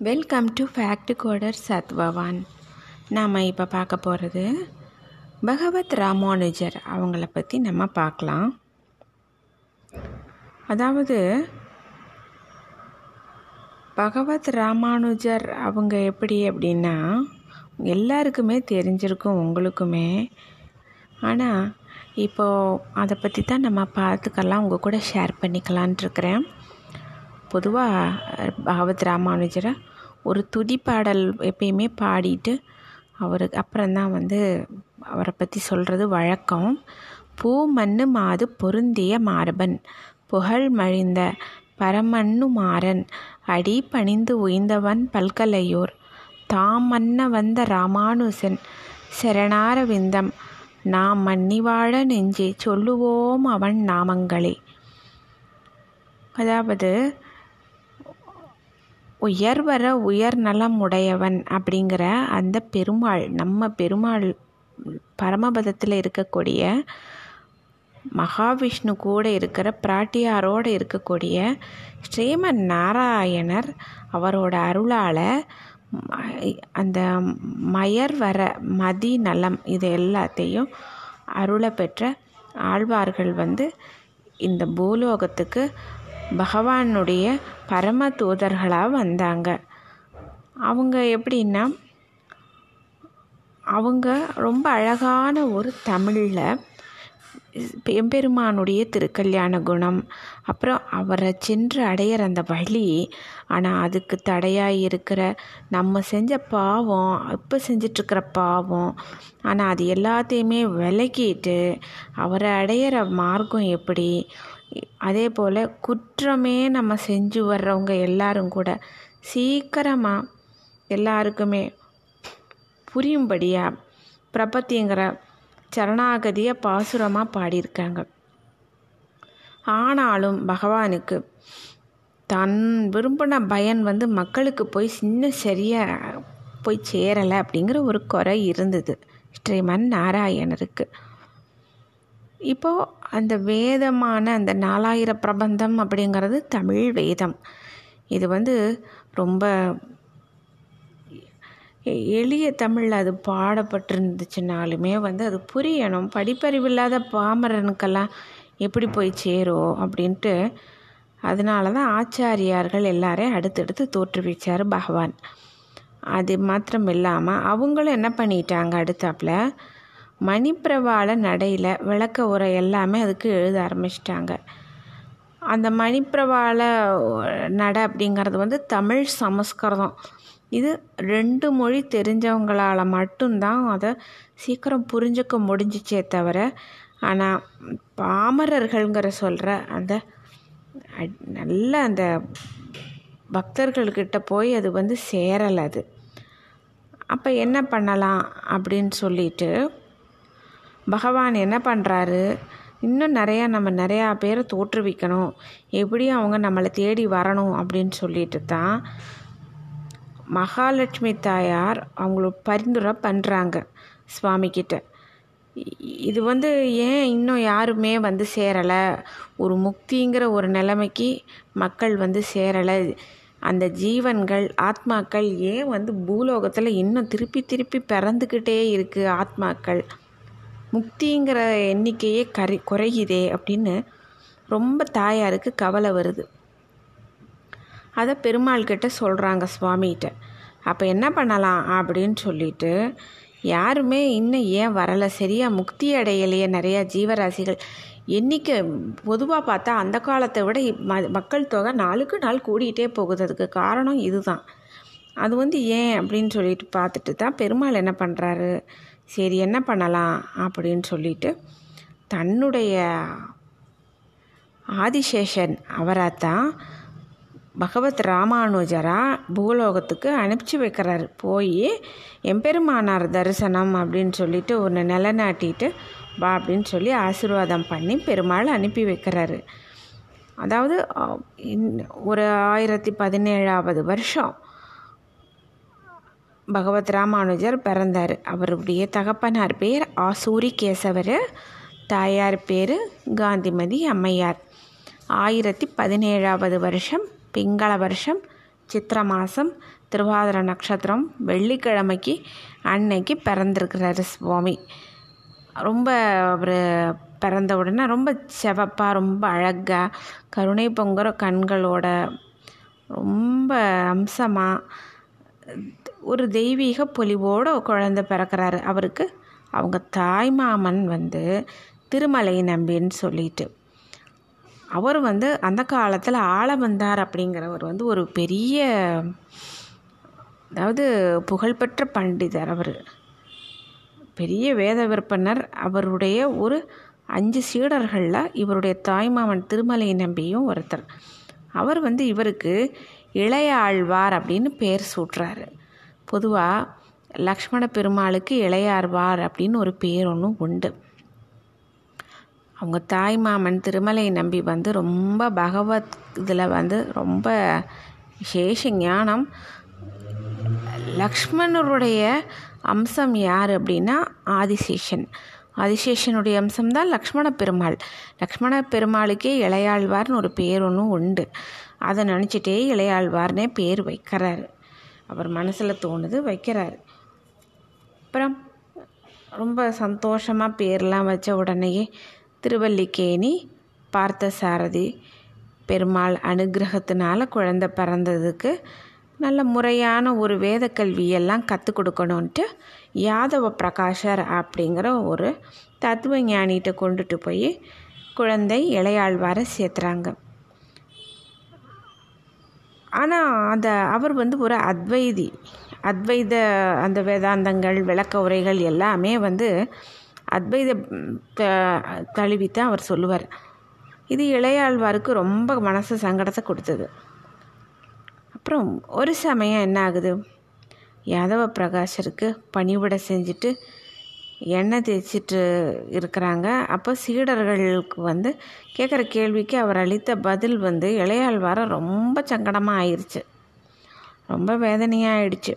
Welcome to fact coder Satbhavan நாம் இப்போ பார்க்க போகிறது பகவத் ராமானுஜர் அவங்கள பற்றி நம்ம பார்க்கலாம். அதாவது பகவத் ராமானுஜர் அவங்க எப்படி அப்படின்னா எல்லாருக்குமே தெரிஞ்சிருக்கும் உங்களுக்குமே. ஆனால் இப்போது அதை பற்றி தான் நம்ம பார்த்துக்கலாம் உங்கள் கூட ஷேர் பண்ணிக்கலான் இருக்கிறேன். பொதுவாக பகவத் ராமானுஜரை ஒரு துதி பாடல் எப்பயுமே பாடிட்டு அவருக்கு அப்புறம்தான் வந்து அவரை பற்றி சொல்கிறது வழக்கம். பூ மண்ணு மாது பொருந்திய மார்பன் புகழ் மழிந்த பரமண்ணு மாறன் அடி பணிந்து உய்ந்தவன் பல்கலையோர் தாம் மன்ன வந்த ராமானுசன் சரணார விந்தம் நாம் மன்னிவாழ நெஞ்சே சொல்லுவோம் அவன் நாமங்களே. அதாவது உயர்வர உயர் நலம் உடையவன் அப்படிங்கிற அந்த பெருமாள் நம்ம பெருமாள் பரமபதத்தில் இருக்கக்கூடிய மகாவிஷ்ணு கூட இருக்கிற பிராட்டியாரோடு இருக்கக்கூடிய ஸ்ரீமன் நாராயணர் அவரோட அருளால் அந்த மயர் வர மதி நலம் இது எல்லாத்தையும் அருளை பெற்ற ஆழ்வார்கள் வந்து இந்த பூலோகத்துக்கு பகவானுடைய பரம தூதர்களாக வந்தாங்க. அவங்க எப்படின்னா அவங்க ரொம்ப அழகான ஒரு தமிழில் எம்பெருமானுடைய திருக்கல்யாண குணம் அப்புறம் அவரை சென்று அடையிற அந்த வழி ஆனால் அதுக்கு தடையாக இருக்கிற நம்ம செஞ்ச பாவம் இப்போ செஞ்சிட்ருக்கிற பாவம் ஆனால் அது எல்லாத்தையுமே விலக்கிட்டு அவரை அடையிற மார்க்கம் எப்படி அதே போல் குற்றமே நம்ம செஞ்சு வர்றவங்க எல்லாரும் கூட சீக்கிரமாக எல்லாருக்குமே புரியும்படியாக பிரபத்திங்கிற சரணாகதியை பாசுரமாக பாடியிருக்காங்க. ஆனாலும் பகவானுக்கு தன் விரும்பின பயன் வந்து மக்களுக்கு போய் சின்ன சரியாக போய் சேரலை அப்படிங்கிற ஒரு குறை இருந்தது. ஸ்ரீமன் நாராயணருக்கு. இப்போது அந்த வேதமான அந்த நாலாயிர பிரபந்தம் அப்படிங்கிறது தமிழ் வேதம். இது வந்து ரொம்ப எளிய தமிழில் அது பாடப்பட்டிருந்துச்சுனாலுமே வந்து அது புரியணும். படிப்பறிவில்லாத பாமரனுக்கெல்லாம் எப்படி போய் சேரும் அப்படின்ட்டு அதனால தான் ஆச்சாரியார்கள் எல்லாரையும் அடுத்தடுத்து தோற்றுவிச்சார் பகவான். அது மாத்திரம் இல்லாமல் அவங்களும் என்ன பண்ணிட்டாங்க அடுத்தாப்பில்? மணிப்பிரவாள நடையில் விளக்க உரை எல்லாமே அதுக்கு எழுத ஆரம்பிச்சிட்டாங்க. அந்த மணிப்பிரவாள நடை அப்படிங்கிறது வந்து தமிழ் சமஸ்கிருதம். இது ரெண்டு மொழி தெரிஞ்சவங்களால் மட்டும்தான் அதை சீக்கிரம் புரிஞ்சுக்க முடிஞ்சிச்சே தவிர ஆனால் பாமரர்கள்ங்கிற சொல்கிற அந்த நல்ல அந்த பக்தர்கள்கிட்ட போய் அது வந்து சேரலை அது. அப்போ என்ன பண்ணலாம் அப்படின்னு சொல்லிட்டு பகவான் என்ன பண்ணுறாரு இன்னும் நிறையா நம்ம நிறையா பேரை தோற்றுவிக்கணும். எப்படி அவங்க நம்மளை தேடி வரணும் அப்படின்னு சொல்லிட்டு தான் மகாலட்சுமி தாயார் அவங்கள பரிந்துரை பண்ணுறாங்க சுவாமிக்கிட்ட இது வந்து ஏன் இன்னும் யாருமே வந்து சேரலை? ஒரு முக்திங்கிற ஒரு நிலைமைக்கு மக்கள் வந்து சேரலை. அந்த ஜீவன்கள் ஆத்மாக்கள் ஏன் வந்து பூலோகத்தில் இன்னும் திருப்பி திருப்பி பிறந்துக்கிட்டே இருக்குது ஆத்மாக்கள்? முக்திங்கிற எண்ணிக்கையே கரை குறையுதே அப்படின்னு ரொம்ப தாயாருக்கு கவலை வருது. அதை பெருமாள் கிட்ட சொல்கிறாங்க சுவாமிகிட்ட. அப்போ என்ன பண்ணலாம் அப்படின்னு சொல்லிட்டு யாருமே இன்னும் ஏன் வரலை? சரியாக முக்தி அடையலையே நிறையா ஜீவராசிகள். எண்ணிக்கை பொதுவாக பார்த்தா அந்த காலத்தை விட ம மக்கள் தொகை நாளுக்கு நாள் கூடிகிட்டே போகுது. அதுக்கு காரணம் இதுதான். அது வந்து ஏன் அப்படின்னு சொல்லிட்டு பார்த்துட்டு தான் பெருமாள் என்ன பண்ணுறாரு சரி என்ன பண்ணலாம் அப்படின்னு சொல்லிட்டு தன்னுடைய ஆதிசேஷன் அவராக தான் பகவத் ராமானுஜராக பூலோகத்துக்கு அனுப்பிச்சி வைக்கிறாரு. போய் எம்பெருமானார் தரிசனம் அப்படின்னு சொல்லிட்டு ஒன்று நிலநாட்டிட்டு வா அப்படின்னு சொல்லி ஆசீர்வாதம் பண்ணி பெருமாள் அனுப்பி வைக்கிறாரு. அதாவது ஒரு ஆயிரத்தி பதினேழாவது வருஷம். பகவத் ராமானுஜர் பிறந்தார். அவருடைய தகப்பனார் பேர் ஆசூரி கேசவர் தாயார் பேர் காந்திமதி அம்மையார். ஆயிரத்தி பதினேழாவது வருஷம் பிங்கள வருஷம் சித்திர மாதம் திருவாதிர நட்சத்திரம் வெள்ளிக்கிழமைக்கு அன்னைக்கு பிறந்திருக்கிறாரு சுவாமி. ரொம்ப அவர் பிறந்த உடனே ரொம்ப செவப்பாக ரொம்ப அழகாக கருணை பொங்குற கண்களோட ரொம்ப அம்சமாக ஒரு தெய்வீக பொலிவோடு குழந்த பிறக்கிறாரு. அவருக்கு அவங்க தாய்மாமன் வந்து திருமலை நம்பின்னு சொல்லிட்டு. அவர் வந்து அந்த காலத்தில் ஆளவந்தார் அப்படிங்கிறவர் வந்து ஒரு பெரிய அதாவது புகழ்பெற்ற பண்டிதர் அவர். பெரிய வேத விற்பனர். அவருடைய ஒரு அஞ்சு சீடர்களில் இவருடைய தாய்மாமன் திருமலை நம்பியும் ஒருத்தர். அவர் வந்து இவருக்கு இளைய ஆழ்வார் அப்படின்னு பேர் சூட்டுறாரு. பொதுவாக லக்ஷ்மண பெருமாளுக்கு இளையாழ்வார் அப்படின்னு ஒரு பேர் ஒன்றும் உண்டு. அவங்க தாய் மாமன் திருமலை நம்பி வந்து ரொம்ப பகவத் இதில் வந்து ரொம்ப விசேஷ ஞானம். லக்ஷ்மணருடைய அம்சம் யார் அப்படின்னா ஆதிசேஷன். ஆதிசேஷனுடைய அம்சம்தான் லக்ஷ்மண பெருமாள். லக்ஷ்மண பெருமாளுக்கே இளையாழ்வார்னு ஒரு பேர் ஒன்றும் உண்டு. அதை நினச்சிட்டே இளையாழ்வார்னே பேர் வைக்கிறாரு. அவர் மனசில் தோணுது வைக்கிறாரு. அப்புறம் ரொம்ப சந்தோஷமாக பேர்லாம் வச்ச உடனேயே திருவல்லிக்கேணி பார்த்தசாரதி பெருமாள் அனுகிரகத்தினால குழந்த பிறந்ததுக்கு நல்ல முறையான ஒரு வேத கல்வியெல்லாம் கற்றுக் கொடுக்கணுன்ட்டு யாதவ பிரகாஷர் அப்படிங்கிற ஒரு தத்துவ ஞானிகிட்ட கொண்டுட்டு போய் குழந்தை இளையாழ்வாரை சேர்த்துறாங்க. ஆனால் அந்த அவர் வந்து ஒரு அத்வைதி. அத்வைத அந்த வேதாந்தங்கள் விளக்க உரைகள் எல்லாமே வந்து அத்வைத தழுவித்தான் அவர் சொல்லுவார். இது இளையாழ்வாருக்கு ரொம்ப மனசு சங்கடத்தை கொடுத்தது. அப்புறம் ஒரு சமயம் என்ன ஆகுது? யாதவ பிரகாஷருக்கு பணிவிட செஞ்சுட்டு எண்ணெய் தேய்ச்சிட்டு இருக்கிறாங்க. அப்போ சீடர்களுக்கு வந்து கேட்குற கேள்விக்கு அவர் அளித்த பதில் வந்து இளையாழ்வார ரொம்ப சங்கடமாக ஆயிடுச்சு ரொம்ப வேதனையாக ஆயிடுச்சு.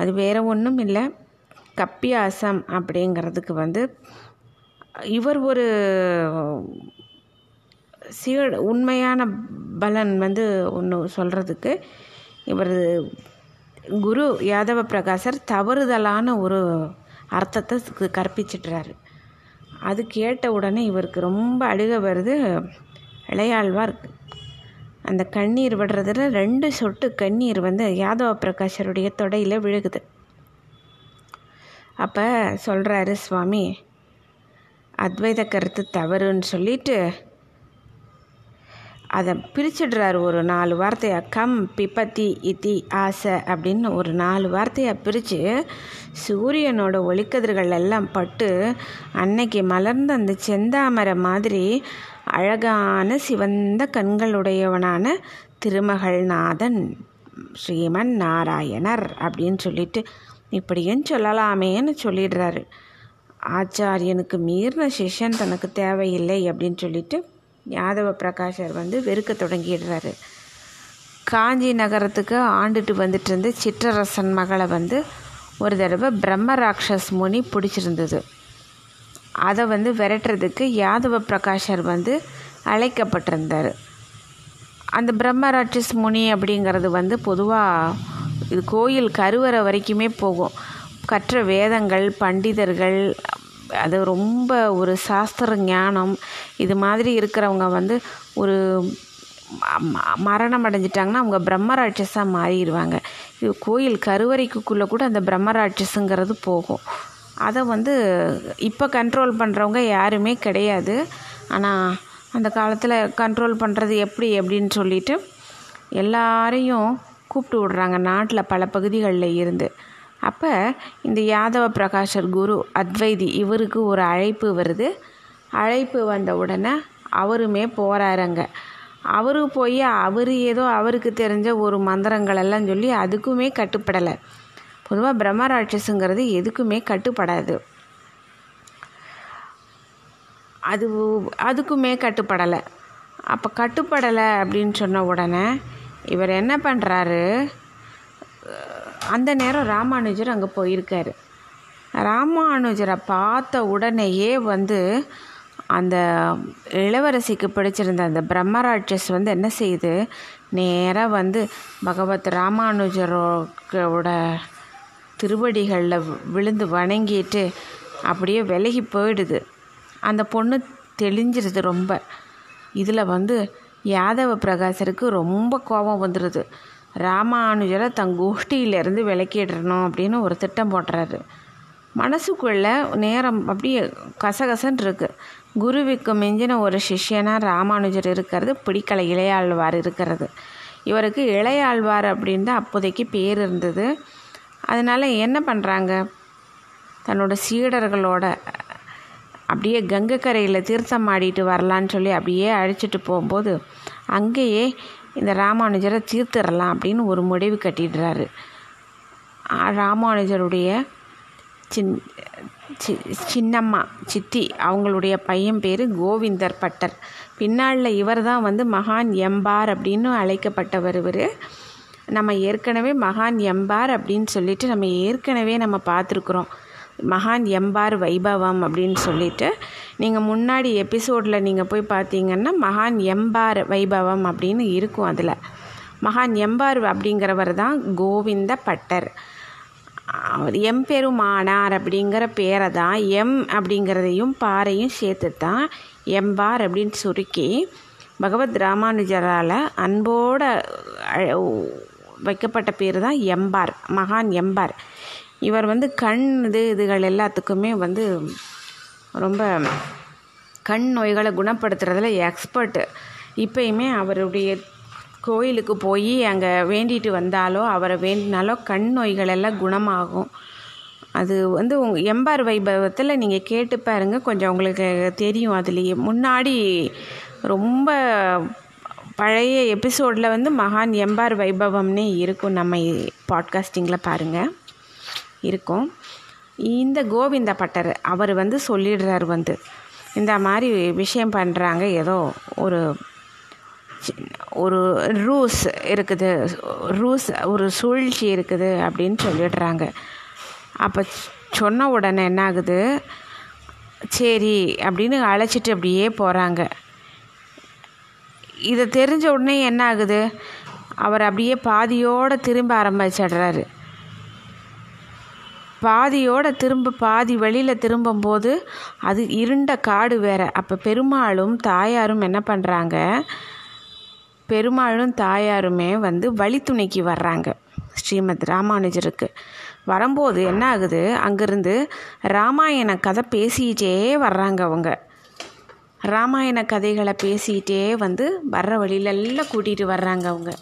அது வேறு ஒன்றும் இல்லை. கப்பியாசம் அப்படிங்கிறதுக்கு வந்து இவர் ஒரு சீ உண்மையான பலன் வந்து ஒன்று சொல்கிறதுக்கு இவர் குரு யாதவ பிரகாசர் தவறுதலான ஒரு அர்த்தத்தை கற்பிச்சிட்றாரு. அது கேட்ட உடனே இவருக்கு ரொம்ப அழுக வருது இளையாழ்வார். அந்த கண்ணீர் விடுறதுல ரெண்டு சொட்டு கண்ணீர் வந்து யாதவ பிரகாஷருடைய தொடையில் விழுகுது. அப்போ சொல்கிறாரு சுவாமி அத்வைத கருத்து தவறுன்னு சொல்லிட்டு அதை பிரிச்சிடுறாரு ஒரு நாலு வார்த்தையை கம் பிப்பத்தி இத்தி ஆசை அப்படின்னு ஒரு நாலு வார்த்தையை பிரித்து சூரியனோட ஒளிக்கதிர்கள் எல்லாம் பட்டு அன்னைக்கு மலர்ந்த அந்த செந்தாமரை மாதிரி அழகான சிவந்த கண்களுடையவனான திருமகள்நாதன் ஸ்ரீமன் நாராயணர் அப்படின்னு சொல்லிட்டு இப்படியும் சொல்லலாமேன்னு சொல்லிடுறாரு. ஆச்சாரியனுக்கு மீறின சிஷ்யன் தனக்கு தேவையில்லை அப்படின்னு சொல்லிட்டு யாதவ பிரகாஷர் வந்து வெறுக்க தொடங்கிடுறாரு. காஞ்சி நகரத்துக்கு ஆண்டுட்டு வந்துட்டு இருந்த சிற்றரசன் மகளை வந்து ஒரு தடவை பிரம்ம ராட்சஸ் முனி பிடிச்சிருந்தது. அதை வந்து விரட்டுறதுக்கு யாதவ பிரகாஷர் வந்து அழைக்கப்பட்டிருந்தார். அந்த பிரம்ம ராட்சஸ் முனி அப்படிங்கிறது வந்து பொதுவாக இது கோயில் கருவறை வரைக்குமே போகும். கற்ற வேதங்கள் பண்டிதர்கள் அது ரொம்ப ஒரு சாஸ்திர ஞானம். இது மாதிரி இருக்கிறவங்க வந்து ஒரு மரணம் அடைஞ்சிட்டாங்கன்னா அவங்க பிரம்மராட்சஸாக மாறிடுவாங்க. இது கோயில் கருவறைக்குள்ளே கூட அந்த பிரம்மராட்சஸுங்கிறது போகும். அதை வந்து இப்போ கண்ட்ரோல் பண்ணுறவங்க யாருமே கிடையாது. ஆனால் அந்த காலத்தில் கண்ட்ரோல் பண்ணுறது எப்படி அப்படின்னு சொல்லிட்டு எல்லாரையும் கூப்பிட்டு விடுறாங்க. நாட்டில் பல பகுதிகளில் இருந்து. அப்போ இந்த யாதவ பிரகாஷர் குரு அத்வைதி இவருக்கு ஒரு அழைப்பு வருது. அழைப்பு வந்த உடனே அவருமே போகிறாருங்க அவரு போய் அவர் ஏதோ அவருக்கு தெரிஞ்ச ஒரு மந்திரங்கள் எல்லாம் சொல்லி அதுக்குமே கட்டுப்படலை. பொதுவாக பிரம்மராட்சஸுங்கிறது எதுக்குமே கட்டுப்படாது. அது அதுக்குமே கட்டுப்படலை. அப்போ கட்டுப்படலை அப்படின்னு சொன்ன உடனே இவர் என்ன பண்ணுறாரு அந்த நேரம் ராமானுஜர் அங்கே போயிருக்காரு. ராமானுஜரை பார்த்த உடனேயே வந்து அந்த இளவரசிக்கு பிடிச்சிருந்த அந்த பிரம்மராட்சஸ் வந்து என்ன செய்யுது நேராக வந்து பகவத் ராமானுஜரோட திருவடிகளில் விழுந்து வணங்கிட்டு அப்படியே விலகி போயிடுது. அந்த பொண்ணு தெளிஞ்சிருது ரொம்ப. இதில் வந்து யாதவ பிரகாசருக்கு ரொம்ப கோபம் வந்துடுது ராமானுஜரை தன் கோஷ்டியிலேருந்து விளக்கிடணும் அப்படின்னு ஒரு திட்டம் போட்டுறாரு. மனசுக்குள்ள நேரம் அப்படியே கசகசன் இருக்கு குருவிக்கு மிஞ்சின ஒரு சிஷ்யனாக ராமானுஜர் இருக்கிறது பிடிக்கல இளையாழ்வார் இருக்கிறது. இவருக்கு இளையாழ்வார் அப்படின்னு தான் அப்போதைக்கு பேர் இருந்தது. அதனால் என்ன பண்ணுறாங்க தன்னோட சீடர்களோட அப்படியே கங்கை கரையில் தீர்த்தம் ஆடிட்டு வரலான்னு சொல்லி அப்படியே அழைச்சிட்டு போகும்போது அங்கேயே இந்த ராமானுஜரை தீர்த்துடலாம் அப்படின்னு ஒரு முடிவு கட்டிடுறாரு. ராமானுஜருடைய சின் சி சின்னம்மா சித்தி அவங்களுடைய பையன் பேர் கோவிந்தர் பட்டர். பின்னாளில் இவர் தான் வந்து மகான் எம்பார் அப்படின்னு அழைக்கப்பட்டவர் இவர். நம்ம ஏற்கனவே மகான் எம்பார் அப்படின்னு சொல்லிட்டு நம்ம ஏற்கனவே நம்ம பார்த்துருக்குறோம். மகான் எம்பார் வைபவம் அப்படின்னு சொல்லிட்டு நீங்கள் முன்னாடி எபிசோடில் நீங்கள் போய் பார்த்தீங்கன்னா மகான் எம்பார் வைபவம் அப்படின்னு இருக்கும் அதில். மகான் எம்பார் அப்படிங்கிறவர் தான் கோவிந்த பட்டர். அவர் எம்பெருமானார் அப்படிங்கிற பேரை தான் எம் அப்படிங்கிறதையும் பாறையும் சேர்த்து தான் எம்பார் அப்படின்னு சுருக்கி பகவத் ராமானுஜரால் அன்போட வைக்கப்பட்ட பேர் தான் எம்பார் மகான் எம்பார். இவர் வந்து கண் இது இதுகள் எல்லாத்துக்குமே வந்து ரொம்ப கண் நோய்களை குணப்படுத்துறதுல எக்ஸ்பர்ட்டு இப்பயுமே அவருடைய கோயிலுக்கு போய் அங்கே வேண்டிட்டு வந்தாலோ அவரை வேண்டினாலோ கண் நோய்கள் எல்லாம் குணமாகும். அது வந்து உங் எம்பார் வைபவத்தில் நீங்கள் கேட்டு பாருங்கள் கொஞ்சம் உங்களுக்கு தெரியும் அதுலேயே. முன்னாடி ரொம்ப பழைய எபிசோடில் வந்து மகான் எம்பார் வைபவம்னே இருக்கும். நம்ம பாட்காஸ்டிங்கில் பாருங்கள் இருக்கும். இந்த கோவிந்த பட்டர் அவர் வந்து சொல்லிடுறார் வந்து. இந்த மாதிரி விஷயம் பண்ணுறாங்க ஏதோ ஒரு ஒரு ரூஸ் இருக்குது. ரூஸ் ஒரு சூழ்ச்சி இருக்குது அப்படின்னு சொல்லிடுறாங்க. அப்போ சொன்ன உடனே என்ன ஆகுது சரி அப்படின்னு அழைச்சிட்டு அப்படியே போகிறாங்க இதை தெரிஞ்ச உடனே என்ன ஆகுது அவர் அப்படியே பாதியோடு திரும்ப ஆரம்பிச்சிடுறாரு. பாதியோட திரும்ப பாதி வழியில் திரும்பும்போது அது இருண்ட காடு வேற. அப்போ பெருமாளும் தாயாரும் என்ன பண்ணுறாங்க பெருமாளும் தாயாருமே வந்து வழித்துணைக்கு வர்றாங்க ஸ்ரீமத் ராமானுஜருக்கு. வரும்போது என்ன ஆகுது அங்கேருந்து ராமாயண கதை பேசிக்கிட்டே வர்றாங்க அவங்க. ராமாயண கதைகளை பேசிக்கிட்டே வந்து வர்ற வழியிலெல்லாம் கூட்டிகிட்டு வர்றாங்க அவங்க.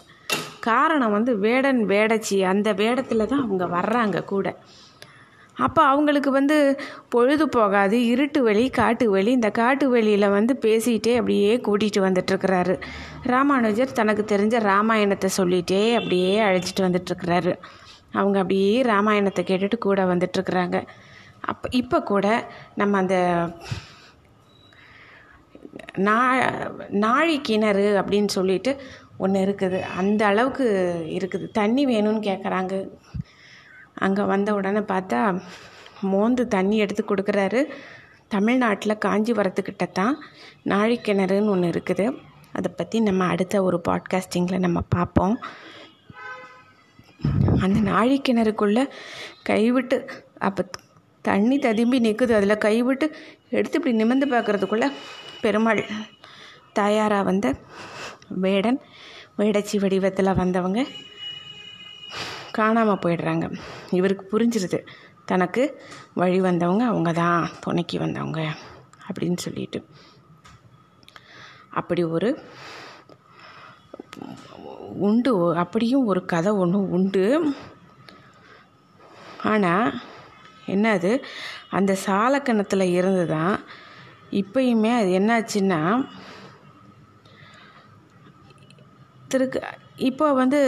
காரணம் வந்து வேடன் வேடச்சி அந்த வேடத்தில் தான் அவங்க வர்றாங்க கூட. அப்போ அவங்களுக்கு வந்து பொழுது போகாது இருட்டு வழி காட்டு வழி இந்த காட்டு வழியில் வந்து பேசிகிட்டே அப்படியே கூட்டிகிட்டு வந்துட்டுருக்கிறாரு. ராமானுஜர் தனக்கு தெரிஞ்ச ராமாயணத்தை சொல்லிகிட்டே அப்படியே அழைச்சிட்டு வந்துட்டுருக்கிறாரு. அவங்க அப்படியே ராமாயணத்தை கேட்டுட்டு கூட வந்துட்டுருக்குறாங்க. அப்போ இப்போ கூட நம்ம அந்த நா நாழி கிணறு அப்படின்னு சொல்லிட்டு ஒன்று இருக்குது. அந்த அளவுக்கு இருக்குது. தண்ணி வேணும்னு கேட்குறாங்க அங்கே வந்த உடனே பார்த்தா மோந்து தண்ணி எடுத்து கொடுக்குறாரு. தமிழ்நாட்டில் காஞ்சிபுரத்துக்கிட்ட தான் நாழிக்கிணறுன்னு ஒன்று இருக்குது. அதை பற்றி நம்ம அடுத்த ஒரு பாட்காஸ்டிங்கில் நம்ம பார்ப்போம். அந்த நாழிக்கிணறுக்குள்ளே கைவிட்டு அப்போ தண்ணி ததும்பி நிற்குது அதில் கைவிட்டு எடுத்து இப்படி நிமிர்ந்து பார்க்குறதுக்குள்ளே பெருமாள் தயாராக வந்த வேடன் வேடச்சி வடிவத்தில் வந்தவங்க காணாமல் போயிடுறாங்க. இவருக்கு புரிஞ்சிருது. தனக்கு வழி வந்தவங்க அவங்க தான் துணைக்கி வந்தவங்க அப்படின்னு சொல்லிட்டு. அப்படி ஒரு உண்டு அப்படியும் ஒரு கதை ஒன்று உண்டு. ஆனால் என்னது? அந்த சாலக்கணத்தில் இருந்து தான் இப்பயுமே அது என்னாச்சுன்னா திருக்கு இப்போ வந்து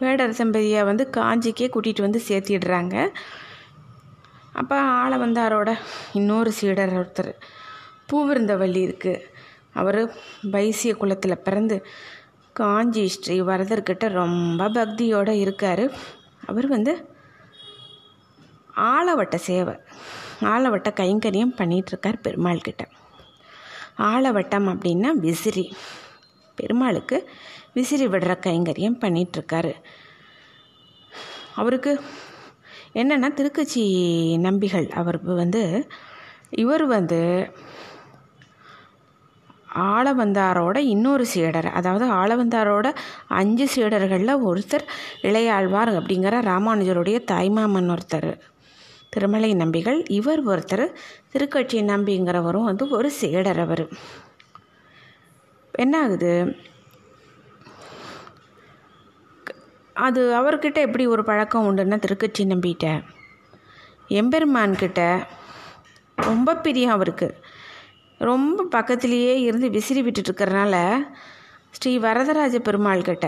வேடரசம்பதியை வந்து காஞ்சிக்கே கூட்டிகிட்டு வந்து சேர்த்திடுறாங்க. அப்போ ஆளை வந்தாரோட இன்னொரு சீடர் ஒருத்தர் பூவிருந்தவள்ளி இருக்குது அவர் வைசிய குலத்தில் பிறந்து காஞ்சி ஸ்ரீ வரதர்கிட்ட ரொம்ப பக்தியோடு இருக்கார். அவர் வந்து ஆளவட்ட சேவை ஆளவட்ட கைங்கரியம் பண்ணிகிட்ருக்கார் பெருமாள்கிட்ட. ஆளவட்டம் அப்படின்னா விசிறி. பெருமாளுக்கு விசிறி விடுற கைங்கரியம் பண்ணிகிட்ருக்காரு அவருக்கு என்னென்னா திருக்கட்சி நம்பிகள். அவர் வந்து இவர் வந்து ஆளவந்தாரோட இன்னொரு சீடர். அதாவது ஆளவந்தாரோட அஞ்சு சீடர்களில் ஒருத்தர் இளையாழ்வார் அப்படிங்கிற ராமானுஜருடைய தாய்மாமன் ஒருத்தர். திருமலை நம்பிகள். இவர் ஒருத்தர் திருக்கட்சி நம்பிங்கிறவரும் வந்து ஒரு சீடர் அவர். என்ன ஆகுது? அது அவர்கிட்ட எப்படி ஒரு பழக்கம் உண்டுன்னா திருக்கட்சி நம்பிட்ட எம்பெருமான்கிட்ட ரொம்ப பிரியம் அவருக்கு. ரொம்ப பக்கத்துலேயே இருந்து விசிறி விட்டுட்டுருக்கறனால ஸ்ரீ வரதராஜ பெருமாள் கிட்ட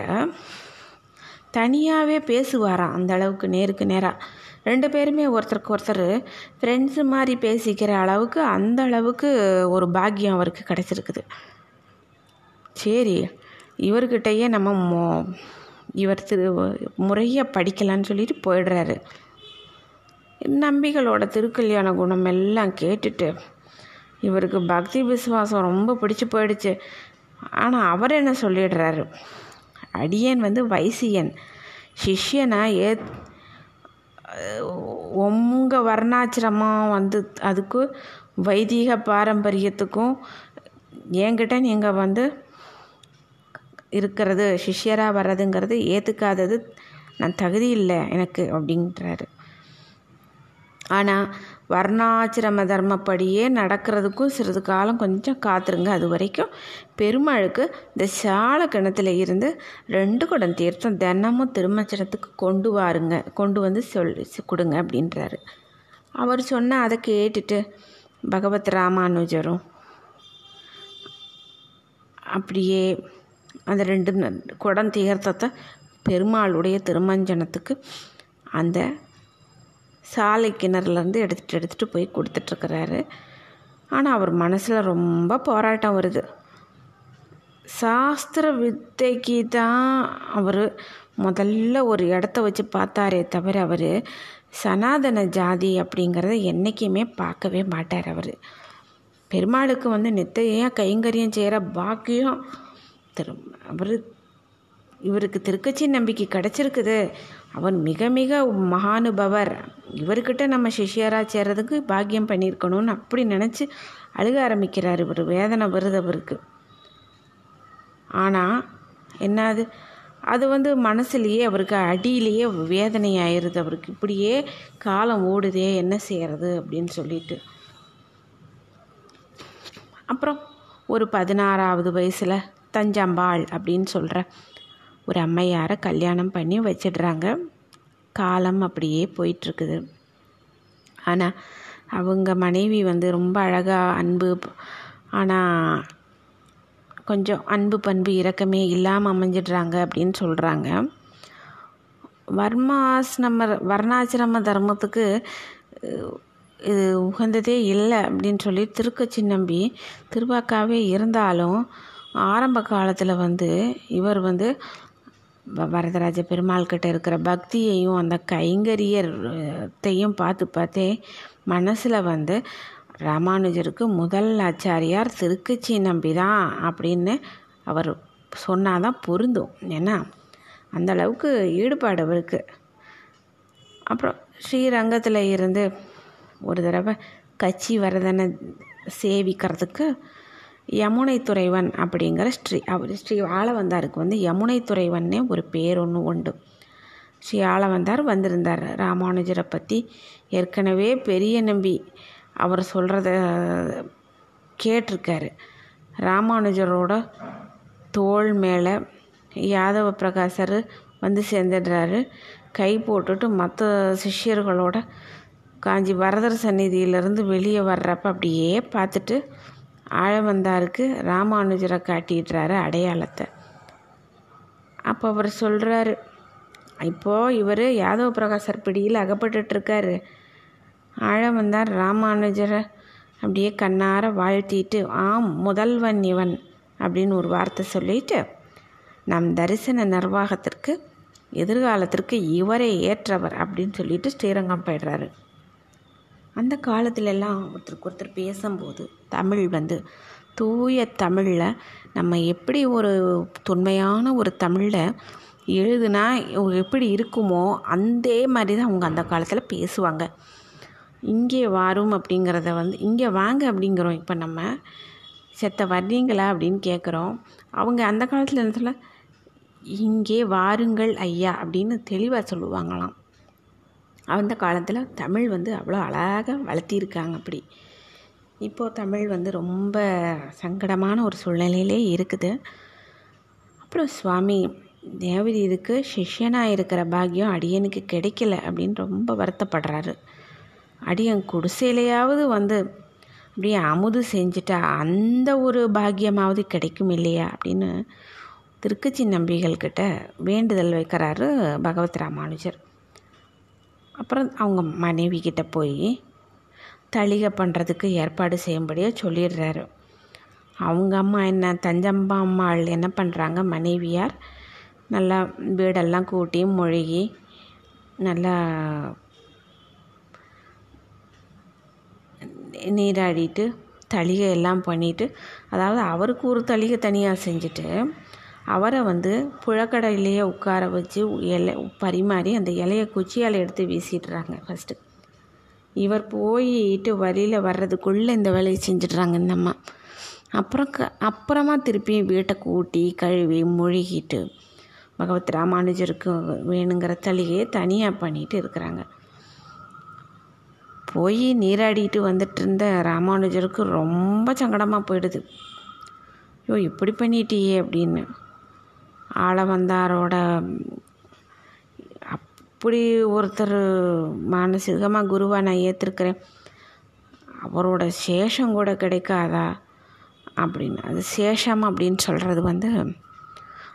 தனியாகவே பேசுவாராம் அந்த அளவுக்கு நேருக்கு நேராக ரெண்டு பேருமே ஒருத்தருக்கு ஒருத்தர் ஃப்ரெண்ட்ஸு மாதிரி பேசிக்கிற அளவுக்கு அந்த அளவுக்கு ஒரு பாக்கியம் அவருக்கு கிடச்சிருக்குது. சரி இவர்கிட்டயே நம்ம மோ இவர் திரு முறையாக படிக்கலான்னு சொல்லிட்டு போயிடுறாரு. நம்பிகளோட திருக்கல்யாண குணம் எல்லாம் கேட்டுட்டு இவருக்கு பக்தி விசுவாசம் ரொம்ப பிடிச்சி போயிடுச்சு. ஆனால் அவர் என்ன சொல்லிடுறாரு? அடியன் வந்து வைசியன். சிஷ்யனா ஏ உங்கள் வர்ணாச்சிரமம் வந்து அதுக்கு வைதிக பாரம்பரியத்துக்கும் என்கிட்ட நீங்கள் வந்து இருக்கிறது சிஷ்யராக வர்றதுங்கிறது ஏற்றுக்காதது நான் தகுதி இல்லை எனக்கு அப்படின்றாரு. ஆனால் வர்ணாசிரம தர்மப்படியே நடக்கிறதுக்கும் சிறிது காலம் கொஞ்சம் காத்துருங்க. அது வரைக்கும் பெருமாளுக்கு இந்த சால கிணத்துல இருந்து ரெண்டு குடம் தீர்த்தம் தினமும் திருமச்சனத்துக்கு கொண்டு வாருங்க கொண்டு வந்து சொல் கொடுங்க அப்படின்றாரு. அவர் சொன்ன அதை கேட்டுட்டு பகவத் ராமானுஜரும் அப்படியே அந்த ரெண்டு குடம் தீர்த்தத்தை பெருமாளுடைய திருமஞ்சனத்துக்கு அந்த சாலை கிணறுலேருந்து எடுத்துகிட்டு எடுத்துகிட்டு போய் கொடுத்துட்ருக்கிறாரு. ஆனால் அவர் மனசில் ரொம்ப போராட்டம் வருது. சாஸ்திர வித்தைக்கு தான் அவர் முதல்ல ஒரு இடத்த வச்சு பார்த்தாரே தவிர அவர் சனாதன ஜாதி அப்படிங்கிறத என்றைக்குமே பார்க்கவே மாட்டார் அவர். பெருமாளுக்கு வந்து நித்தையாக கைங்கரியம் செய்கிற பாக்கியம் திரு அவர் இவருக்கு திருக்கட்சி நம்பிக்கை கிடச்சிருக்குது. அவர் மிக மிக மகானுபவர். இவர்கிட்ட நம்ம சிஷியராக சேர்றதுக்கு பாக்கியம் பண்ணியிருக்கணும்னு அப்படி நினச்சி அழுக ஆரம்பிக்கிறார் இவர் வேதனை வருது அவருக்கு. ஆனால் என்னது அது வந்து மனசுலேயே அவருக்கு அடியிலேயே வேதனை ஆயிடுது அவருக்கு. இப்படியே காலம் ஓடுதே என்ன செய்கிறது அப்படின்னு சொல்லிட்டு. அப்புறம் ஒரு பதினாறாவது வயசில் தஞ்சம்பாள் அப்படின்னு சொல்கிற ஒரு அம்மையாரை கல்யாணம் பண்ணி வச்சிடுறாங்க. காலம் அப்படியே போயிட்டுருக்குது. ஆனால் அவங்க மனைவி வந்து ரொம்ப அழகாக அன்பு ஆனால் கொஞ்சம் அன்பு பண்பு இரக்கமே இல்லாமல் அமைஞ்சிடுறாங்க அப்படின்னு சொல்கிறாங்க வர்மாசிரம வர்ணாசிரம தர்மத்துக்கு இது உகந்ததே இல்லை அப்படின்னு சொல்லி திருக்கச்சி நம்பி திருவாக்காவே இருந்தாலும் ஆரம்ப காலத்தில் வந்து இவர் வந்து வரதராஜ பெருமாள் கிட்ட இருக்கிற பக்தியையும் அந்த கைங்கரியத்தையும் பார்த்து பார்த்தே மனசில் வந்து ராமானுஜருக்கு முதல் ஆச்சாரியார் திருக்கச்சி நம்பி தான் அப்படின்னு அவர் சொன்னால் தான் பொருந்தும். ஏன்னா அந்த அளவுக்கு ஈடுபாடு அவருக்கு. அப்புறம் ஸ்ரீரங்கத்தில் இருந்து ஒரு தடவை கட்சி வரதனை சேவிக்கிறதுக்கு யமுனை துறைவன் அப்படிங்கிற ஸ்ரீ அவர் ஸ்ரீ ஆளவந்தாருக்கு வந்து யமுனை துறைவன்னே ஒரு பேர் ஒன்று உண்டு. ஸ்ரீ ஆளவந்தார் வந்திருந்தார். ராமானுஜரை பற்றி ஏற்கனவே பெரிய நம்பி அவர் சொல்கிறத கேட்டிருக்காரு. ராமானுஜரோட தோள் மேலே யாதவ பிரகாசர் வந்து சேர்ந்துடுறாரு. கை போட்டுட்டு மற்ற சிஷ்யர்களோட காஞ்சி வரதர் சந்நிதியிலேருந்து வெளியே வர்றப்ப அப்படியே பார்த்துட்டு ஆழவந்தாருக்கு ராமானுஜரை காட்டிடுறாரு அடையாளத்தை. அப்போ அவர் சொல்கிறாரு இப்போது இவர் யாதவ பிரகாசர் பிடியில் அகப்பட்டுட்ருக்காரு. ஆழவந்தார் ராமானுஜரை அப்படியே கண்ணார வாழ்த்திட்டு ஆம் முதல்வன் இவன் அப்படின்னு ஒரு வார்த்தை சொல்லிட்டு நம் தரிசன நிர்வாகத்திற்கு எதிர்காலத்திற்கு இவரே ஏற்றவர் அப்படின்னு சொல்லிட்டு ஸ்ரீரங்கம் போயிடுறாரு. அந்த காலத்திலெல்லாம் ஒருத்தருக்கு ஒருத்தர் பேசும்போது தமிழ் வந்து தூய தமிழில் நம்ம எப்படி ஒரு தொன்மையான ஒரு தமிழில் எழுதுனா எப்படி இருக்குமோ அதே மாதிரி தான் அவங்க அந்த காலத்தில் பேசுவாங்க. இங்கே வாரும் அப்படிங்கிறத வந்து இங்கே வாங்க அப்படிங்கிறோம். இப்போ நம்ம செத்த வர்றீங்களா அப்படின்னு கேட்குறோம் அவங்க அந்த காலத்தில் என்ன சொல்ல இங்கே வாருங்கள் ஐயா அப்படின்னு தெளிவாக சொல்லுவாங்களாம். அந்த காலத்தில் தமிழ் வந்து அவ்வளோ அழகாக வளர்த்திருக்காங்க அப்படி. இப்போது தமிழ் வந்து ரொம்ப சங்கடமான ஒரு சூழ்நிலையிலே இருக்குது. அப்புறம் சுவாமி தேவதி இதுக்கு சிஷ்யனாக இருக்கிற பாக்கியம் அடியனுக்கு கிடைக்கல அப்படின்னு ரொம்ப வருத்தப்படுறாரு. அடியன் குடிசையிலையாவது வந்து அப்படியே அமுது செஞ்சுட்டா அந்த ஒரு பாக்கியமாவது கிடைக்கும் இல்லையா அப்படின்னு திருக்கச்சி நம்பிகள்கிட்ட வேண்டுதல் வைக்கிறாரு பகவத் ராமானுஜர். அப்புறம் அவங்க மனைவி கிட்ட போய் தளிகை பண்ணுறதுக்கு ஏற்பாடு செய்யும்படியாக சொல்லிடுறாரு. அவங்க அம்மா என்ன தஞ்சம்பா அம்மாள் என்ன பண்ணுறாங்க மனைவியார் நல்லா வீடெல்லாம் கூட்டி மொழிகி நல்லா நீராடிட்டு தளிகை எல்லாம் பண்ணிவிட்டு அதாவது அவருக்கு ஒரு தளிகை தனியாக செஞ்சுட்டு அவரை வந்து புழக்கடையிலேயே உட்கார வச்சு இலை பரிமாறி அந்த இலையை குச்சியால் எடுத்து வீசிடுறாங்க ஃபஸ்ட்டு இவர் போயிட்டு வழியில் வர்றதுக்குள்ளே இந்த வேலையை செஞ்சிடுறாங்க இந்த அம்மா. அப்புறம் க அப்புறமா திருப்பியும் வீட்டை கூட்டி கழுவி மூழ்கிட்டு பகவத் ராமானுஜருக்கு வேணுங்கிற தலையே தனியாக பண்ணிட்டு இருக்கிறாங்க. போய் நீராடிட்டு வந்துட்டு இருந்த ராமானுஜருக்கு ரொம்ப சங்கடமாக போயிடுது. ஐயோ இப்படி பண்ணிட்டியே அப்படின்னு. ஆளவந்தாரோட அப்படி ஒருத்தர் மானசீகமாக குருவாக நான் ஏற்றிருக்கிறேன் அவரோட சேஷம் கூட கிடைக்காதா அப்படின்னு. அது சேஷம் அப்படின்னு சொல்கிறது வந்து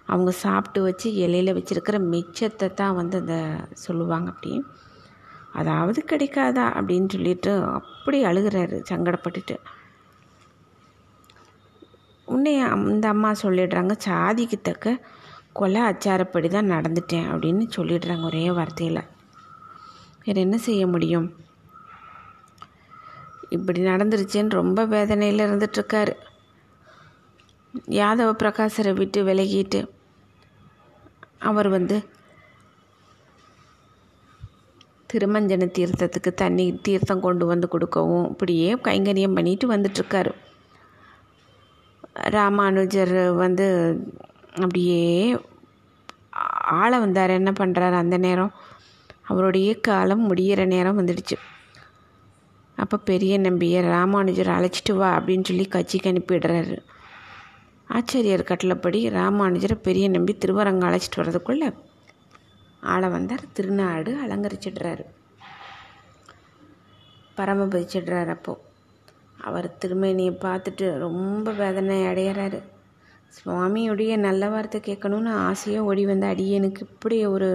அவங்க சாப்பிட்டு வச்சு இலையில் வச்சுருக்கிற மிச்சத்தை தான் வந்து அந்த சொல்லுவாங்க அப்படி. அதாவது கிடைக்காதா அப்படின்னு சொல்லிட்டு அப்படி அழுகிறாரு சங்கடப்பட்டுட்டு. உன்னை அந்த அம்மா சொல்லிடுறாங்க சாதிக்கு தக்க கொலை அச்சாரப்படி தான் நடந்துட்டேன் அப்படின்னு சொல்லிடுறாங்க ஒரே வார்த்தையில். வேறு என்ன செய்ய முடியும்? இப்படி நடந்துருச்சுன்னு ரொம்ப வேதனையில் இருந்துட்டுருக்காரு. யாதவ பிரகாசரை விட்டு விலகிட்டு அவர் வந்து திருமஞ்சன தீர்த்தத்துக்கு தண்ணி தீர்த்தம் கொண்டு வந்து கொடுக்கவும் இப்படியே கைங்கரியம் பண்ணிட்டு வந்துட்டுருக்காரு. ராமானுஜர் வந்து அப்படியே ஆள வந்தார். என்ன பண்ணுறாரு அந்த நேரம் அவருடைய காலம் முடிகிற நேரம் வந்துடுச்சு. அப்போ பெரிய நம்பியை ராமானுஜர் அழைச்சிட்டு வா அப்படின்னு சொல்லி கட்சிக்கு அனுப்பிடுறாரு. ஆச்சாரியர் கட்டளப்படி ராமானுஜரை பெரிய நம்பி திருவரங்கம் அழைச்சிட்டு வர்றதுக்குள்ளே ஆளை வந்தார். திருநாடு அலங்கரிச்சிடுறாரு. பரமபதிச்சிடுறாரு அப்போது அவர் திருமேனியை பார்த்துட்டு ரொம்ப வேதனை அடையிறாரு. சுவாமியுடைய நல்ல வார்த்தை கேட்கணுன்னு ஆசையாக ஓடி வந்த அடியனுக்கு இப்படி ஒரு